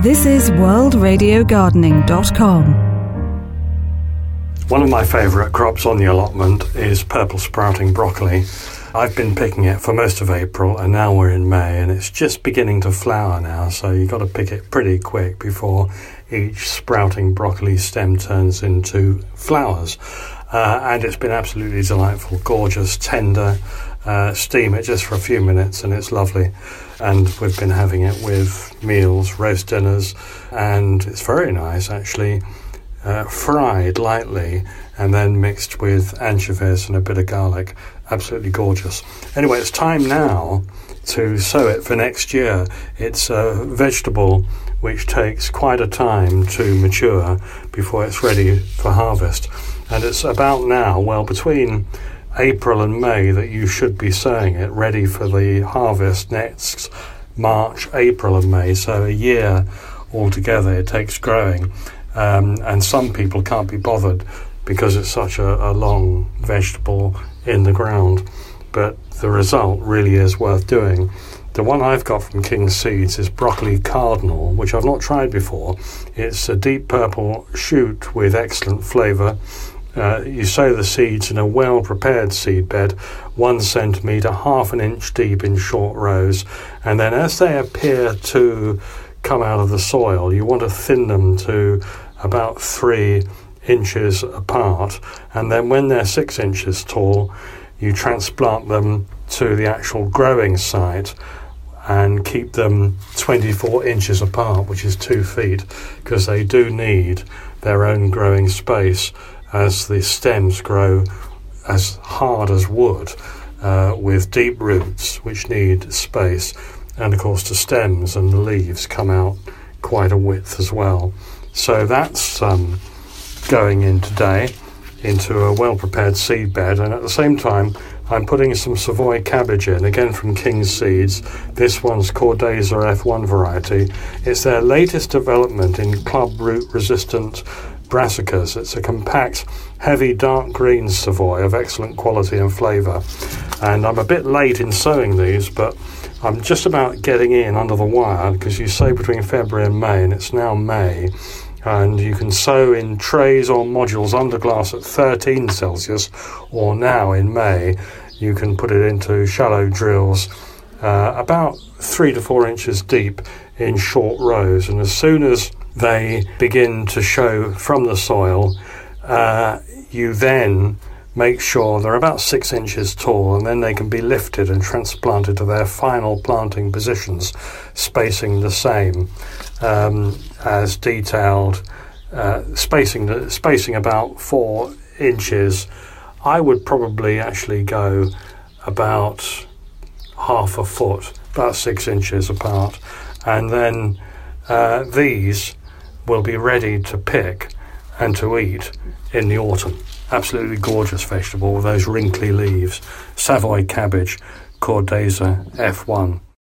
This is worldradiogardening.com. One of my favourite crops on the allotment is purple sprouting broccoli. I've been picking it for most of April and now we're in May and it's just beginning to flower now, so you've got to pick it pretty quick before each sprouting broccoli stem turns into flowers. Uh, and it's been absolutely delightful, gorgeous, tender. Uh, steam it just for a few minutes and it's lovely. And we've been having it with meals, roast dinners, and it's very nice actually. Uh, fried lightly and then mixed with anchovies and a bit of garlic. Absolutely gorgeous. Anyway, it's time now to sow it for next year. It's a vegetable which takes quite a time to mature before it's ready for harvest. And it's about now, well, between April and May, that you should be sowing it ready for the harvest next March, April, and May. So a year altogether it takes growing. Um, and some people can't be bothered because it's such a, a long vegetable in the ground. But the result really is worth doing. The one I've got from King's Seeds is broccoli cardinal, which I've not tried before. It's a deep purple shoot with excellent flavour. Uh, you sow the seeds in a well prepared seed bed, one centimetre, half an inch deep in short rows, and then as they appear to come out of the soil, you want to thin them to about three inches apart, and then when they're six inches tall, you transplant them to the actual growing site and keep them 24 inches apart, which is two feet, because they do need their own growing space as the stems grow as hard as wood uh, with deep roots, which need space. And of course, the stems and the leaves come out quite a width as well. So that's um, going in today into a well prepared seed bed, and at the same time, I'm putting some Savoy cabbage in, again from King's Seeds. This one's Cordesa F1 variety. It's their latest development in club root resistant brassicas. It's a compact, heavy, dark green Savoy of excellent quality and flavour. And I'm a bit late in sowing these, but I'm just about getting in under the wire because you sow between February and May, and it's now May and you can sow in trays or modules under glass at 13 Celsius, or now in May, you can put it into shallow drills uh, about three to four inches deep in short rows. And as soon as they begin to show from the soil, uh, you then make sure they're about six inches tall and then they can be lifted and transplanted to their final planting positions, spacing the same um, as detailed, uh, spacing, spacing about four inches. I would probably actually go about half a foot, about six inches apart, and then uh, these will be ready to pick and to eat in the autumn. Absolutely gorgeous vegetable with those wrinkly leaves. Savoy cabbage, Cordesa F1.